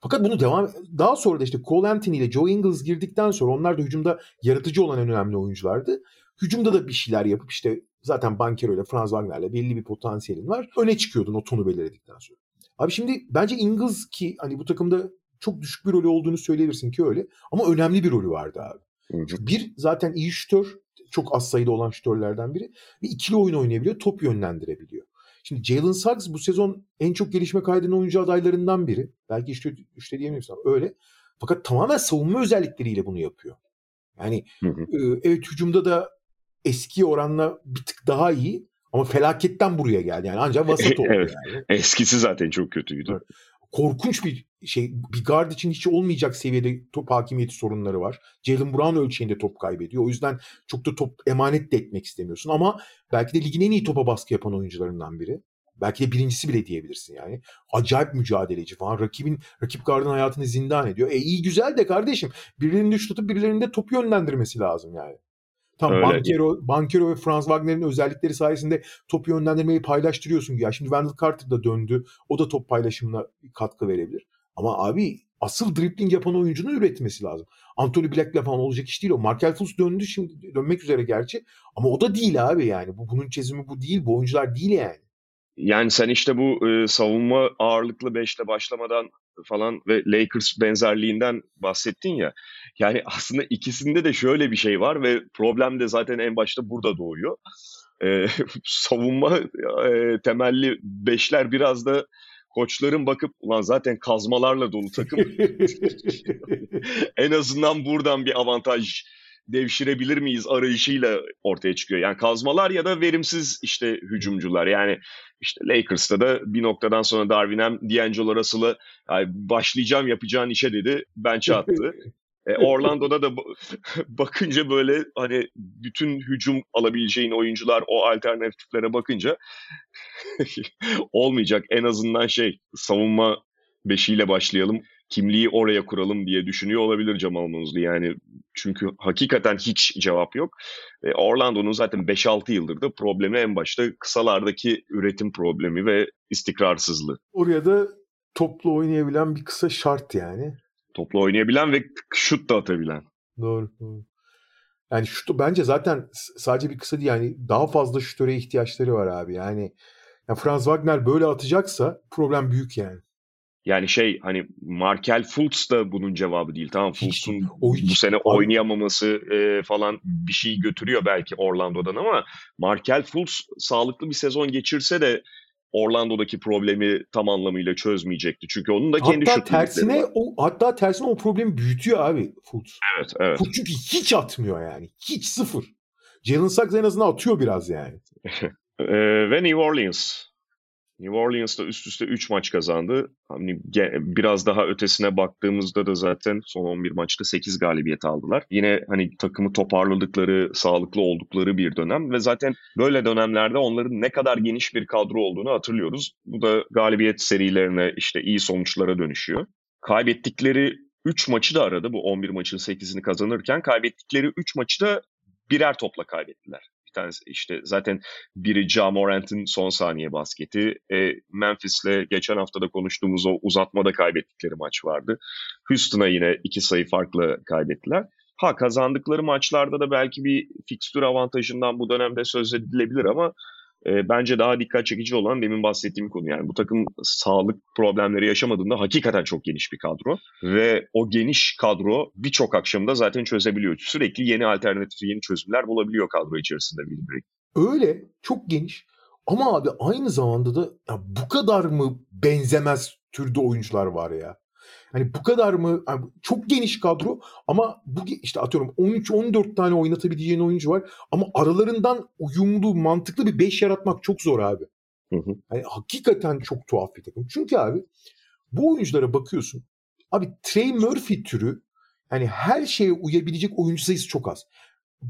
Fakat bunu devam daha sonra da işte Cole Anthony ile Joe Ingles girdikten sonra onlar da hücumda yaratıcı olan en önemli oyunculardı. Hücumda da bir şeyler yapıp işte zaten Bankero ile Franz Wagner'le belli bir potansiyelin var. Öne çıkıyordun o tonu belirledikten sonra. Abi şimdi bence Ingles ki hani bu takımda çok düşük bir rolü olduğunu söyleyebilirsin ki öyle. Ama önemli bir rolü vardı abi. Bir zaten iyi şütör. Çok az sayıda olan şütörlerden biri. Ve ikili oyun oynayabiliyor. Top yönlendirebiliyor. Şimdi Jalen Suggs bu sezon en çok gelişme kaydeden oyuncu adaylarından biri. Belki işte üçte diyemiyorsun ama öyle. Fakat tamamen savunma özellikleriyle bunu yapıyor. Yani hı hı. E, evet hücumda da eski oranla bir tık daha iyi ama felaketten buraya geldi. Yani ancak vasat oldu evet. yani. Eskisi zaten çok kötüydü. Evet. Korkunç bir şey. Bir guard için hiç olmayacak seviyede top hakimiyeti sorunları var. Jalen Brown ölçeğinde top kaybediyor. O yüzden çok da top emanet de etmek istemiyorsun. Ama belki de ligin en iyi topa baskı yapan oyuncularından biri. Belki de birincisi bile diyebilirsin yani. Acayip mücadeleci falan. Rakibin, rakip gardın hayatını zindan ediyor. E iyi güzel de kardeşim. Birilerini düş tutup birilerinin de top yönlendirmesi lazım yani. Tam Öyle. Bankero, Bankero ve Franz Wagner'in özellikleri sayesinde top yönlendirmeyi paylaştırıyorsun. Ya şimdi Wendell Carter da döndü. O da top paylaşımına katkı verebilir. Ama abi asıl dribbling yapan oyuncunun üretmesi lazım. Anthony Black'le falan olacak iş değil o. Markel Fultz döndü şimdi dönmek üzere gerçi. Ama o da değil abi yani. Bu bunun çözümü bu değil. Bu oyuncular değil yani. Yani sen işte bu e, savunma ağırlıklı beşle başlamadan falan ve Lakers benzerliğinden bahsettin ya. Yani aslında ikisinde de şöyle bir şey var ve problem de zaten en başta burada doğuyor. E, savunma e, temelli beşler biraz da koçların bakıp ulan zaten kazmalarla dolu takım. en azından buradan bir avantaj devşirebilir miyiz arayışıyla ortaya çıkıyor. Yani kazmalar ya da verimsiz işte hücumcular. Yani işte Lakers'ta da bir noktadan sonra Darvin Ham D'Angelo Russell'ı yani başlayacağım yapacağın işe dedi. Bench'e attı. E, Orlando'da da bakınca böyle hani bütün hücum alabileceğin oyuncular o alternatiflere bakınca olmayacak. En azından şey savunma beşiyle başlayalım kimliği oraya kuralım diye düşünüyor olabilir Jamal Mosley. Yani çünkü hakikaten hiç cevap yok. E, Orlando'nun zaten 5-6 yıldır da problemi en başta kısalardaki üretim problemi ve istikrarsızlığı. Oraya da toplu oynayabilen bir kısa şart yani. Toplu oynayabilen ve şut da atabilen. Doğru, doğru. Yani şutu bence zaten sadece bir kısa değil yani daha fazla şutöre ihtiyaçları var abi. Yani ya Franz Wagner böyle atacaksa problem büyük yani. Yani şey hani Markel Fultz da bunun cevabı değil. Tamam Fultz'un bu sene oynayamaması e, falan bir şey götürüyor belki Orlando'dan ama Markel Fultz sağlıklı bir sezon geçirse de Orlando'daki problemi tam anlamıyla çözmeyecekti. Çünkü onun da kendi hatta tersine var. o hatta tersine o problemi büyütüyor abi Fultz. Evet, evet. Fultz çünkü hiç atmıyor yani. Hiç sıfır. Jalen Suggs en azından atıyor biraz yani. e, ve New Orleans New Orleans'ta üst üste 3 maç kazandı. Hani biraz daha ötesine baktığımızda da zaten son 11 maçta 8 galibiyet aldılar. Yine hani takımı toparladıkları, sağlıklı oldukları bir dönem ve zaten böyle dönemlerde onların ne kadar geniş bir kadro olduğunu hatırlıyoruz. Bu da galibiyet serilerine işte iyi sonuçlara dönüşüyor. Kaybettikleri 3 maçı da aradı. Bu 11 maçın 8'ini kazanırken kaybettikleri 3 maçı da birer topla kaybettiler. Bir tanesi işte zaten biri Ja Morant'ın son saniye basketi. E, Memphis'le geçen haftada konuştuğumuz o uzatmada kaybettikleri maç vardı. Houston'a yine iki sayı farklı kaybettiler. Ha kazandıkları maçlarda da belki bir fikstür avantajından bu dönemde söz edilebilir ama e, bence daha dikkat çekici olan demin bahsettiğim konu. Yani bu takım sağlık problemleri yaşamadığında hakikaten çok geniş bir kadro. Ve o geniş kadro birçok akşamda zaten çözebiliyor. Sürekli yeni alternatif, yeni çözümler bulabiliyor kadro içerisinde Bill Öyle, çok geniş. Ama abi aynı zamanda da ya bu kadar mı benzemez türde oyuncular var ya? Hani bu kadar mı? Yani çok geniş kadro ama bu işte atıyorum 13-14 tane oynatabileceğin oyuncu var ama aralarından uyumlu, mantıklı bir 5 yaratmak çok zor abi. Hı hı. Yani hakikaten çok tuhaf bir takım. Çünkü abi bu oyunculara bakıyorsun. Abi Trey Murphy türü yani her şeye uyabilecek oyuncu sayısı çok az.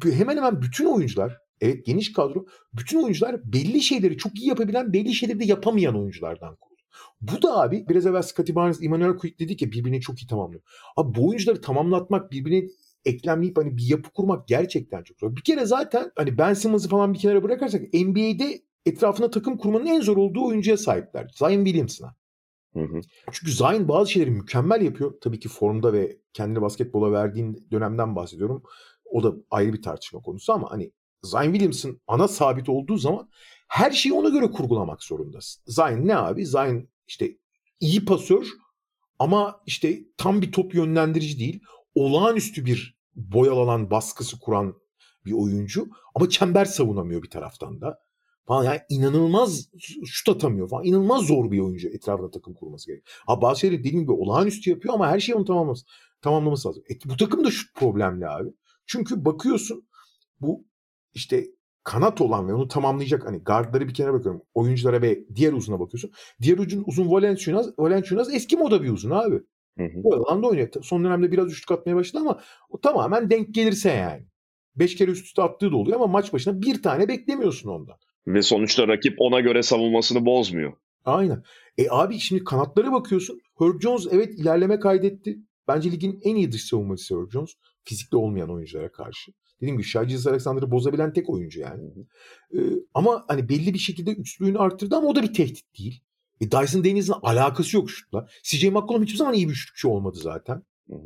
Hemen hemen bütün oyuncular evet geniş kadro bütün oyuncular belli şeyleri çok iyi yapabilen belli şeyleri de yapamayan oyunculardan. Bu da abi biraz evvel Scottie Barnes, Emmanuel Quick dedik ya birbirini çok iyi tamamlıyor. Abi bu oyuncuları tamamlatmak, birbirini eklemleyip hani bir yapı kurmak gerçekten çok zor. Bir kere zaten hani Ben Simmons'ı falan bir kenara bırakarsak NBA'de etrafına takım kurmanın en zor olduğu oyuncuya sahipler. Zion Williamson'a. Hı hı. Çünkü Zion bazı şeyleri mükemmel yapıyor. Tabii ki formda ve kendini basketbola verdiğin dönemden bahsediyorum. O da ayrı bir tartışma konusu ama hani Zion Williamson ana sabit olduğu zaman her şeyi ona göre kurgulamak zorundasın. Zion ne abi? Zion işte iyi pasör ama işte tam bir top yönlendirici değil. Olağanüstü bir boyalanan baskısı kuran bir oyuncu ama çember savunamıyor bir taraftan da. Falan yani inanılmaz şut atamıyor falan. İnanılmaz zor bir oyuncu etrafında takım kurması gerekiyor. Ha bazı şeyleri dediğim gibi olağanüstü yapıyor ama her şeyi onu tamamlaması, tamamlaması lazım. E, bu takım da şut problemli abi. Çünkü bakıyorsun bu işte kanat olan ve onu tamamlayacak hani guardları bir kenara bakıyorum. Oyunculara ve diğer uzuna bakıyorsun. Diğer ucun uzun Valenciunas, Valenciunas eski moda bir uzun abi. Hı hı. Bu alanda oynuyor. Son dönemde biraz üçlük atmaya başladı ama o tamamen denk gelirse yani. Beş kere üst üste attığı da oluyor ama maç başına bir tane beklemiyorsun ondan. Ve sonuçta rakip ona göre savunmasını bozmuyor. Aynen. E abi şimdi kanatlara bakıyorsun. Herb Jones evet ilerleme kaydetti. Bence ligin en iyi dış savunmacısı Herb Jones. Fizikli olmayan oyunculara karşı. Dediğim gibi Shai Alexander'ı bozabilen tek oyuncu yani. Ee, ama hani belli bir şekilde üçlüğünü arttırdı ama o da bir tehdit değil. E Dyson Daniels'ın alakası yok şutla. CJ McCollum hiçbir zaman iyi bir şutçu olmadı zaten. Hı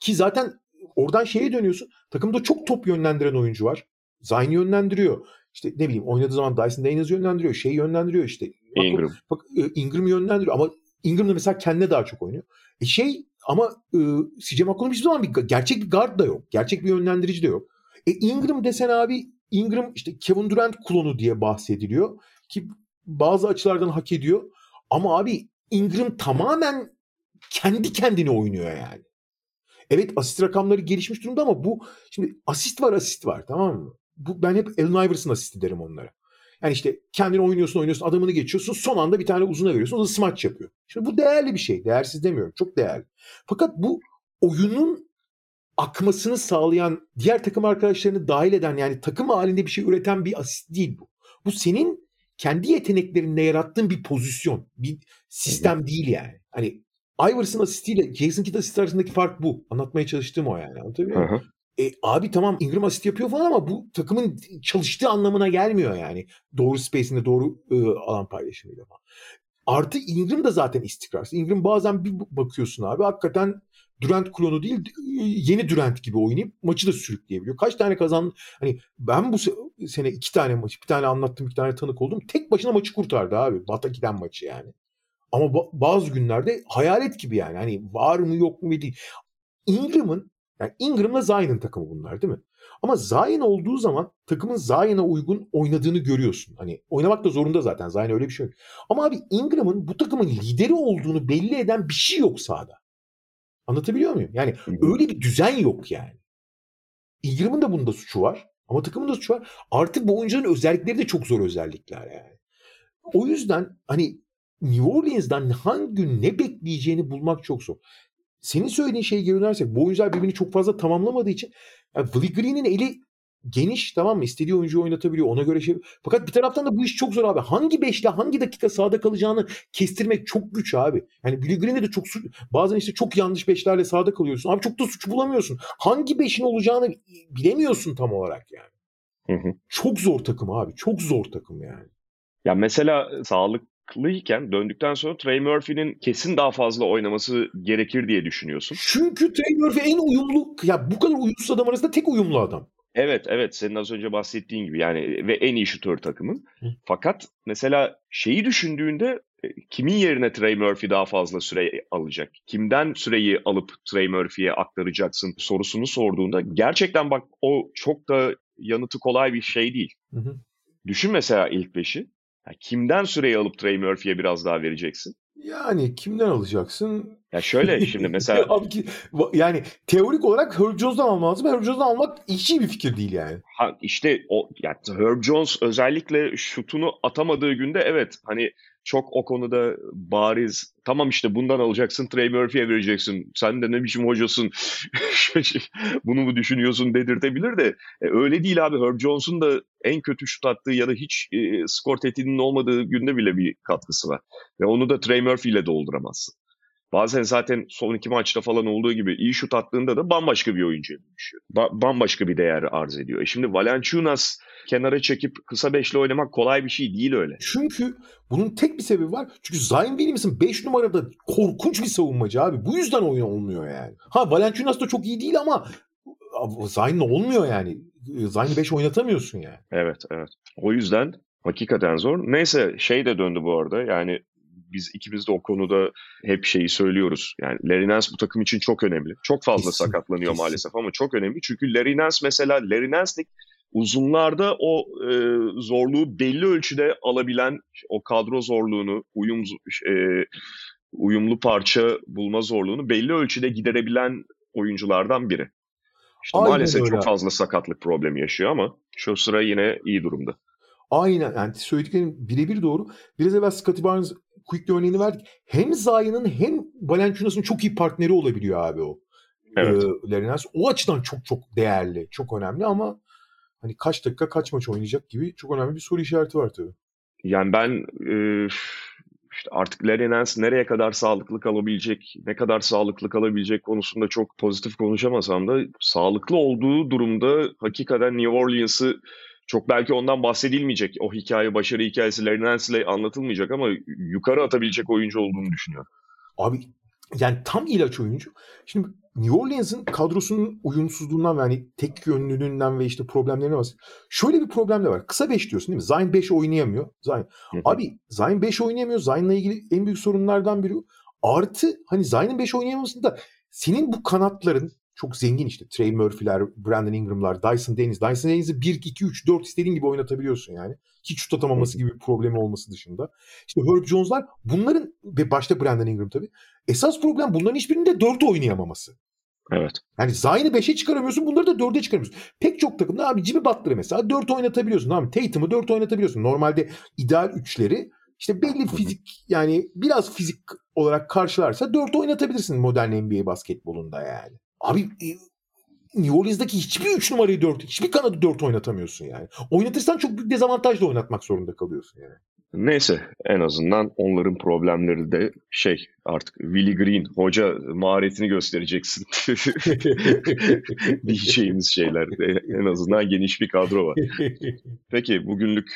Ki zaten oradan şeye dönüyorsun. Takımda çok top yönlendiren oyuncu var. Zayn yönlendiriyor. İşte ne bileyim oynadığı zaman Dyson Daniels yönlendiriyor. Şey yönlendiriyor işte. Ingram. Bak, e, Ingram yönlendiriyor ama Ingram da mesela kendine daha çok oynuyor. E şey ama e, CJ McCollum hiçbir zaman bir gerçek bir guard da yok. Gerçek bir yönlendirici de yok. E Ingram desen abi Ingram işte Kevin Durant klonu diye bahsediliyor ki bazı açılardan hak ediyor. Ama abi Ingram tamamen kendi kendine oynuyor yani. Evet asist rakamları gelişmiş durumda ama bu şimdi asist var asist var tamam mı? Bu, ben hep Allen Iverson asisti derim onlara. Yani işte kendini oynuyorsun oynuyorsun adamını geçiyorsun son anda bir tane uzuna veriyorsun o da smaç yapıyor. Şimdi bu değerli bir şey. Değersiz demiyorum. Çok değerli. Fakat bu oyunun akmasını sağlayan diğer takım arkadaşlarını dahil eden yani takım halinde bir şey üreten bir asist değil bu. Bu senin kendi yeteneklerinde yarattığın bir pozisyon, bir sistem değil yani. Hani Iverson asistiyle Jason Kidd asist arasındaki fark bu. Anlatmaya çalıştığım o yani. Anlatabiliyor muyum? E, abi tamam Ingram asist yapıyor falan ama bu takımın çalıştığı anlamına gelmiyor yani. Doğru space'inde doğru e, alan paylaşımıyla falan. Artı Ingram da zaten istikrarsız. Ingram bazen bir bakıyorsun abi hakikaten Durant klonu değil yeni Durant gibi oynayıp maçı da sürükleyebiliyor. Kaç tane kazan hani ben bu sene iki tane maçı bir tane anlattım bir tane tanık oldum. Tek başına maçı kurtardı abi. Bataki'den maçı yani. Ama bazı günlerde hayalet gibi yani. Hani var mı yok mu değil. Ingram'ın yani Ingram'la Zion'ın takımı bunlar değil mi? Ama Zion olduğu zaman takımın Zion'a uygun oynadığını görüyorsun. Hani oynamak da zorunda zaten. Zion öyle bir şey yok. Ama abi Ingram'ın bu takımın lideri olduğunu belli eden bir şey yok sahada. Anlatabiliyor muyum? Yani öyle bir düzen yok yani. Ingram'ın da bunda suçu var. Ama takımın da suçu var. Artık bu oyuncuların özellikleri de çok zor özellikler yani. O yüzden hani New Orleans'dan hangi gün ne bekleyeceğini bulmak çok zor. Senin söylediğin şeye geri dönersek bu oyuncular birbirini çok fazla tamamlamadığı için yani Willie Green'in eli geniş tamam mı? İstediği oyuncuyu oynatabiliyor. Ona göre şey. Fakat bir taraftan da bu iş çok zor abi. Hangi beşle hangi dakika sahada kalacağını kestirmek çok güç abi. Yani Billy Green'de de çok suç, bazen işte çok yanlış beşlerle sahada kalıyorsun. Abi çok da suç bulamıyorsun. Hangi beşin olacağını bilemiyorsun tam olarak yani. Hı hı. Çok zor takım abi. Çok zor takım yani. Ya mesela sağlıklıyken döndükten sonra Trey Murphy'nin kesin daha fazla oynaması gerekir diye düşünüyorsun. Çünkü Trey Murphy en uyumlu ya bu kadar uyumsuz adam arasında tek uyumlu adam. Evet evet senin az önce bahsettiğin gibi yani ve en iyi şutör takımın. Hı. Fakat mesela şeyi düşündüğünde e, kimin yerine Trey Murphy daha fazla süre alacak? Kimden süreyi alıp Trey Murphy'ye aktaracaksın sorusunu sorduğunda gerçekten bak o çok da yanıtı kolay bir şey değil. Hı hı. Düşün mesela ilk beşi. Yani kimden süreyi alıp Trey Murphy'ye biraz daha vereceksin? Yani kimden alacaksın? Ya şöyle şimdi mesela... Abi ki, yani teorik olarak Herb Jones'dan alman lazım. Herb Jones'dan almak hiç iyi bir fikir değil yani. Ha, işte o yani Herb Jones özellikle şutunu atamadığı günde evet hani çok o konuda bariz. Tamam işte bundan alacaksın Trey Murphy'ye vereceksin. Sen de ne biçim hocasın? Bunu mu düşünüyorsun dedirtebilir de. E, öyle değil abi. Herb Jones'un da en kötü şut attığı ya da hiç e, skor tehdidinin olmadığı günde bile bir katkısı var. Ve onu da Trey Murphy ile dolduramazsın. Bazen zaten son iki maçta falan olduğu gibi iyi şut attığında da bambaşka bir oyuncuya dönüşüyor. Ba- bambaşka bir değer arz ediyor. E şimdi Valanciunas kenara çekip kısa beşli oynamak kolay bir şey değil öyle. Çünkü bunun tek bir sebebi var. Çünkü Zion Williamson 5 numarada korkunç bir savunmacı abi. Bu yüzden oyun olmuyor yani. Ha Valanciunas da çok iyi değil ama Zion'la olmuyor yani. Zion'ı 5 oynatamıyorsun yani. Evet evet. O yüzden hakikaten zor. Neyse şey de döndü bu arada. Yani biz ikimiz de o konuda hep şeyi söylüyoruz. Yani Larry Nance bu takım için çok önemli. Çok fazla kesin, sakatlanıyor kesin. maalesef ama çok önemli. Çünkü Larry Nance mesela Larry Nance'lik uzunlarda o e, zorluğu belli ölçüde alabilen o kadro zorluğunu, uyum e, uyumlu parça bulma zorluğunu belli ölçüde giderebilen oyunculardan biri. İşte Aynen maalesef öyle. çok fazla sakatlık problemi yaşıyor ama şu sıra yine iyi durumda. Aynen yani söylediklerim birebir doğru. Biraz evvel Scottie Barnes Quick örneğini verdik. Hem Zaya'nın hem Valanciunas'ın çok iyi partneri olabiliyor abi o. Evet. Ee, o açıdan çok çok değerli, çok önemli ama hani kaç dakika kaç maç oynayacak gibi çok önemli bir soru işareti var tabii. Yani ben e, işte artık Nance nereye kadar sağlıklı kalabilecek, ne kadar sağlıklı kalabilecek konusunda çok pozitif konuşamasam da sağlıklı olduğu durumda hakikaten New Orleans'ı çok belki ondan bahsedilmeyecek. O hikaye, başarı hikayesi Larry Nance'le anlatılmayacak ama yukarı atabilecek oyuncu olduğunu düşünüyorum. Abi yani tam ilaç oyuncu. Şimdi New Orleans'ın kadrosunun uyumsuzluğundan ve hani tek yönlülüğünden ve işte problemlerine var. Şöyle bir problem de var. Kısa 5 diyorsun değil mi? Zion 5 oynayamıyor. Zion. Abi Zion 5 oynayamıyor. Zion'la ilgili en büyük sorunlardan biri. Artı hani Zion'ın 5 oynayamamasında senin bu kanatların çok zengin işte. Trey Murphy'ler, Brandon Ingram'lar, Dyson Dennis. Dyson Dennis'i 1, 2, 3, 4 istediğin gibi oynatabiliyorsun yani. Hiç şut atamaması gibi bir problemi olması dışında. İşte Herb Jones'lar bunların ve başta Brandon Ingram tabii. Esas problem bunların hiçbirinde 4 oynayamaması. Evet. Yani Zion'ı 5'e çıkaramıyorsun bunları da 4'e çıkaramıyorsun. Pek çok takımda abi Jimmy Butler'ı mesela 4 oynatabiliyorsun. Abi Tatum'u 4 oynatabiliyorsun. Normalde ideal üçleri işte belli fizik yani biraz fizik olarak karşılarsa 4 oynatabilirsin modern NBA basketbolunda yani. Abi e, New Orleans'daki hiçbir 3 numarayı 4, hiçbir kanadı 4 oynatamıyorsun yani. Oynatırsan çok büyük dezavantajla oynatmak zorunda kalıyorsun yani. Neyse en azından onların problemleri de şey artık Willie Green hoca maharetini göstereceksin diyeceğimiz şeyler. En azından geniş bir kadro var. Peki bugünlük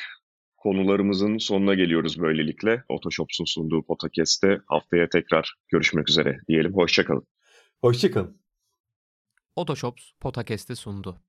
konularımızın sonuna geliyoruz böylelikle. Otoshops'un sunduğu podcast'te haftaya tekrar görüşmek üzere diyelim. Hoşçakalın. Hoşçakalın. Otoshops Podcast'i sundu.